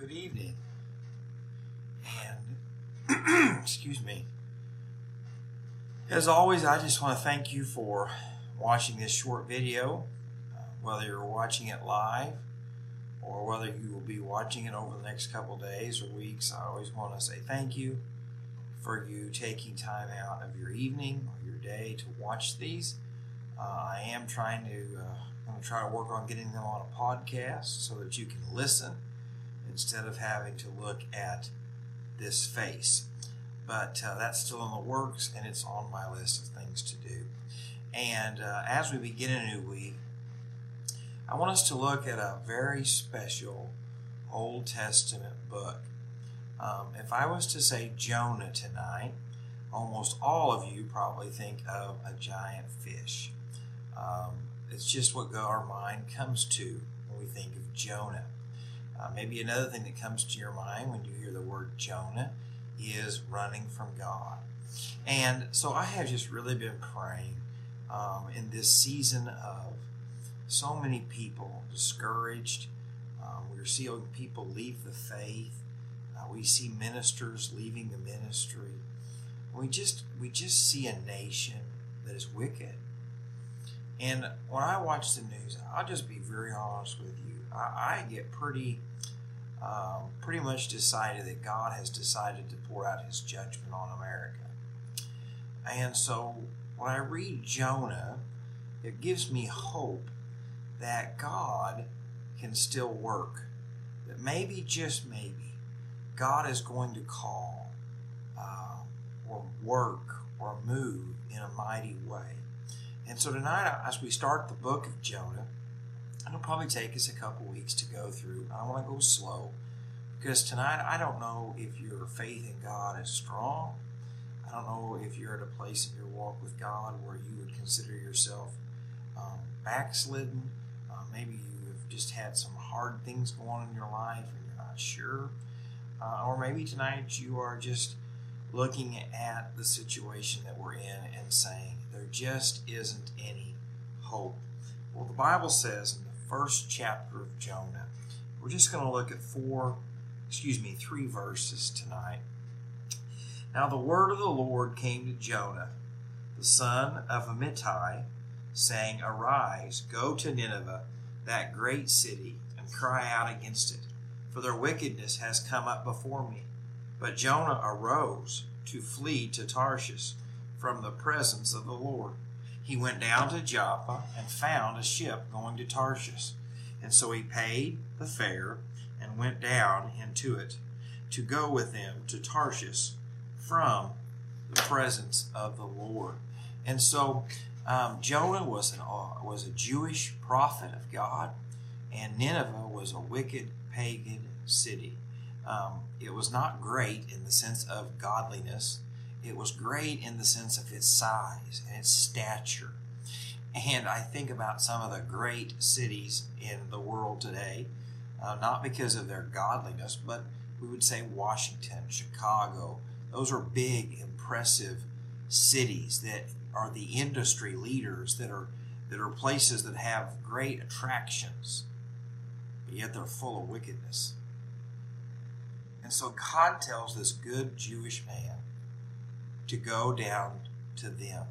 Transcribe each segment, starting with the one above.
good evening. And, excuse me. As always, I just want to thank you for watching this short video, uh, whether you're watching it live or whether you will be watching it over the next couple days or weeks. I always want to say thank you for you taking time out of your evening or your day to watch these. Uh, I am trying to, uh, I'm going to try to work on getting them on a podcast so that you can listen instead of having to look at this face. But uh, that's still in the works and it's on my list of things to do. And uh, as we begin a new week, I want us to look at a very special Old Testament book. Um, if I was to say Jonah tonight, almost all of you probably think of a giant fish. Um, it's just what our mind comes to when we think of Jonah. Uh, maybe another thing that comes to your mind when you hear the word Jonah is running from God. And so I have just really been praying um, in this season of so many people discouraged. Um, we're seeing people leave the faith. Uh, we see ministers leaving the ministry. We just we just see a nation that is wicked. And when I watch the news, I'll just be very honest with you. I, I get pretty um, pretty much decided that God has decided to pour out His judgment on America. And so when I read Jonah, it gives me hope that God can still work. That maybe, just maybe, God is going to call uh, or work or move in a mighty way. And so tonight, as we start the book of Jonah, it'll probably take us a couple weeks to go through. I want to go slow because tonight I don't know if your faith in God is strong. I don't know if you're at a place in your walk with God where you would consider yourself um, backslidden maybe you have just had some hard things go on in your life and you're not sure. Uh, or maybe tonight you are just looking at the situation that we're in and saying, there just isn't any hope. Well, the Bible says in first chapter of Jonah, we're just going to look at four, excuse me, three verses tonight. Now the word of the Lord came to Jonah, the son of Amittai, saying, Arise, go to Nineveh that great city and cry out against it, for their wickedness has come up before me. But Jonah arose to flee to Tarshish from the presence of the Lord. He went down to Joppa and found a ship going to Tarshish. And so he paid the fare and went down into it to go with them to Tarshish from the presence of the Lord. And so um, Jonah was an uh, was a Jewish prophet of God, and Nineveh was a wicked pagan city. Um, it was not great in the sense of godliness. It was great in the sense of its size and its stature. And I think about some of the great cities in the world today, uh, not because of their godliness, but we would say Washington, Chicago. Those are big, impressive cities that are the industry leaders that are that are places that have great attractions, but yet they're full of wickedness. And so God tells this good Jewish man to go down to them.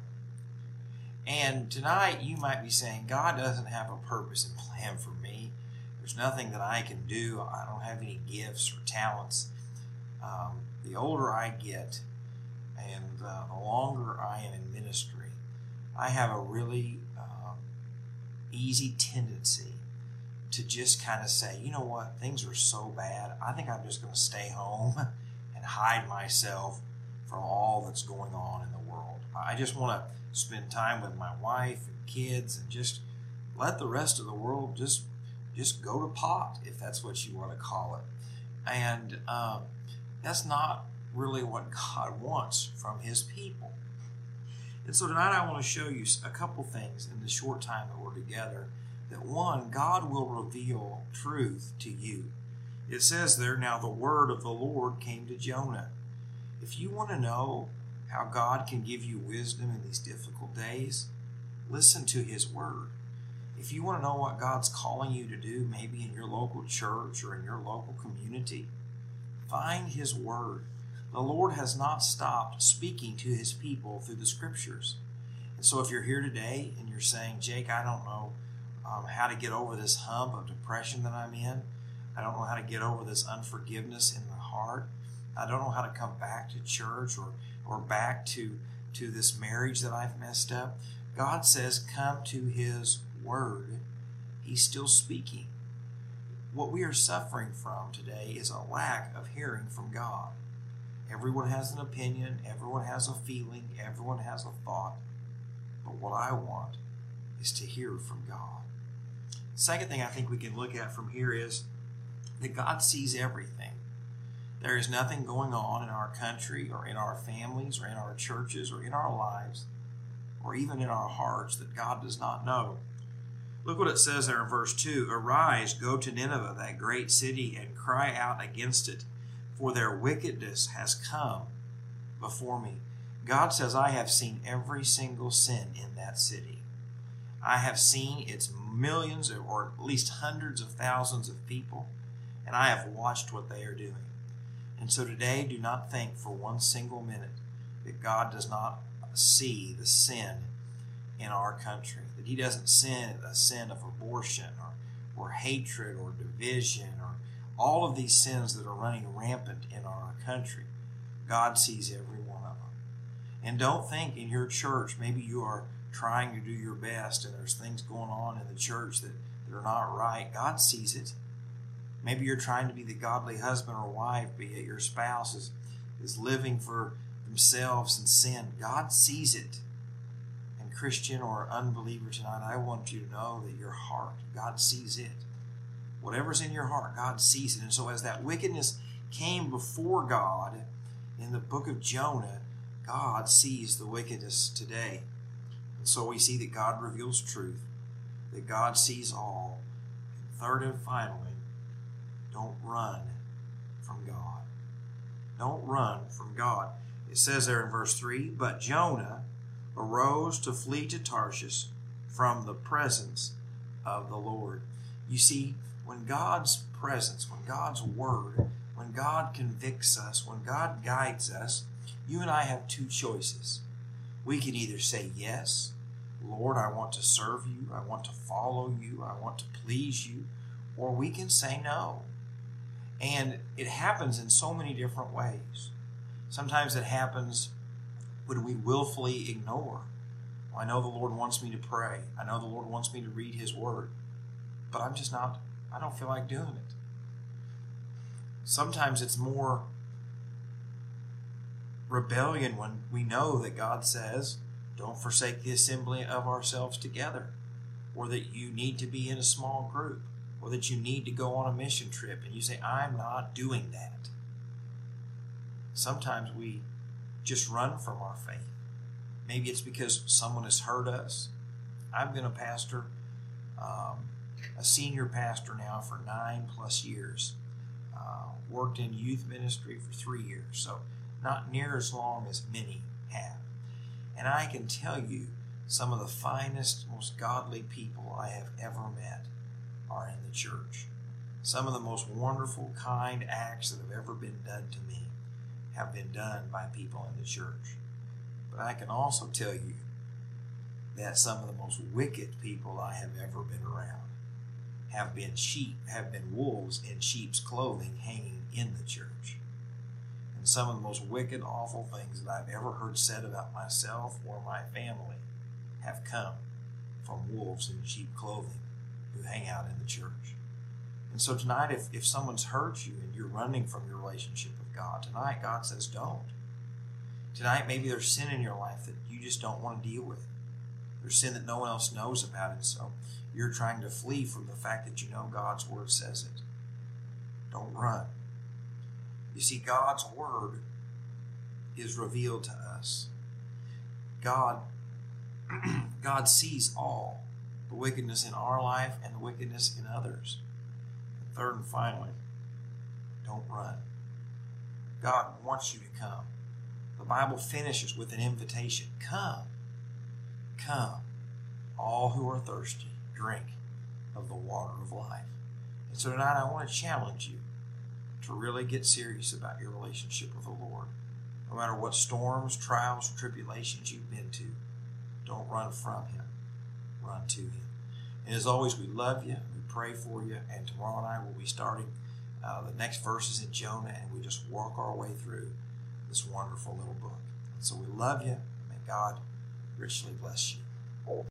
And tonight you might be saying, God doesn't have a purpose and plan for me. There's nothing that I can do. I don't have any gifts or talents. Um, the older I get, and uh, the longer I am in ministry, I have a really um, easy tendency to just kind of say, you know what, things are so bad. I think I'm just going to stay home and hide myself from all that's going on in the world. I just want to spend time with my wife and kids and just let the rest of the world just just go to pot if that's what you want to call it. And um, that's not really what God wants from His people. And so tonight I want to show you a couple things in the short time that we're together. That one, God will reveal truth to you. It says there, now the word of the Lord came to Jonah. If you want to know how God can give you wisdom in these difficult days, listen to his word. If you want to know what God's calling you to do, maybe in your local church or in your local community, find His Word. The Lord has not stopped speaking to His people through the Scriptures. And so if you're here today and you're saying, Jake, I don't know um, how to get over this hump of depression that I'm in, I don't know how to get over this unforgiveness in my heart, I don't know how to come back to church or, or back to, to this marriage that I've messed up. God says, come to His Word. He's still speaking. What we are suffering from today is a lack of hearing from God. Everyone has an opinion, everyone has a feeling, everyone has a thought. But what I want is to hear from God. Second thing I think we can look at from here is that God sees everything. There is nothing going on in our country or in our families or in our churches or in our lives or even in our hearts that God does not know. Look what it says there in verse 2 Arise, go to Nineveh, that great city, and cry out against it, for their wickedness has come before me. God says, I have seen every single sin in that city. I have seen its millions or at least hundreds of thousands of people, and I have watched what they are doing. And so today, do not think for one single minute that God does not see the sin in our country, that He doesn't sin a sin of abortion or, or hatred or division or all of these sins that are running rampant in our country. God sees every one of them. and don't think in your church, maybe you are trying to do your best and there's things going on in the church that, that are not right. God sees it. Maybe you're trying to be the godly husband or wife, but yet your spouse is, is living for themselves in sin. God sees it. And Christian or unbeliever tonight, I want you to know that your heart, God sees it. Whatever's in your heart, God sees it. And so as that wickedness came before God in the book of Jonah, God sees the wickedness today. And so we see that God reveals truth, that God sees all. And third and finally, don't run from God. Don't run from God. It says there in verse 3 But Jonah arose to flee to Tarshish from the presence of the Lord. You see, when God's presence, when God's word, when God convicts us, when God guides us, you and I have two choices. We can either say, Yes, Lord, I want to serve you, I want to follow you, I want to please you, or we can say no. And it happens in so many different ways. Sometimes it happens when we willfully ignore. I know the Lord wants me to pray. I know the Lord wants me to read His Word, but I'm just not, I don't feel like doing it. Sometimes it's more rebellion when we know that God says, don't forsake the assembly of ourselves together, or that you need to be in a small group, or that you need to go on a mission trip, and you say, I'm not doing that. Sometimes we just run from our faith. Maybe it's because someone has hurt us. I've been a pastor, um, a senior pastor now for nine plus years. Uh, worked in youth ministry for three years. So not near as long as many have. And I can tell you, some of the finest, most godly people I have ever met are in the church. Some of the most wonderful, kind acts that have ever been done to me have been done by people in the church. But I can also tell you that some of the most wicked people I have ever been around have been sheep, have been wolves in sheep's clothing hanging in the church and some of the most wicked, awful things that I've ever heard said about myself or my family have come from wolves in sheep clothing who hang out in the church. And so tonight, if, if someone's hurt you and you're running from your relationship with God, tonight God says, don't. Tonight, maybe there's sin in your life that you just don't want to deal with. There's sin that no one else knows about and so you're trying to flee from the fact that you know God's Word says it. Don't run. You see, God's Word is revealed to us. God, God sees all the wickedness in our life and the wickedness in others. Third and finally, don't run. God wants you to come. The Bible finishes with an invitation Come, come, all who are thirsty, drink of the water of life. And so tonight I want to challenge you to really get serious about your relationship with the Lord. No matter what storms, trials, tribulations you've been to, don't run from Him, run to Him. And as always, we love you, we pray for you, and tomorrow night we'll be starting uh, the next verses in Jonah, and we just walk our way through this wonderful little book. And so we love you. May God richly bless you.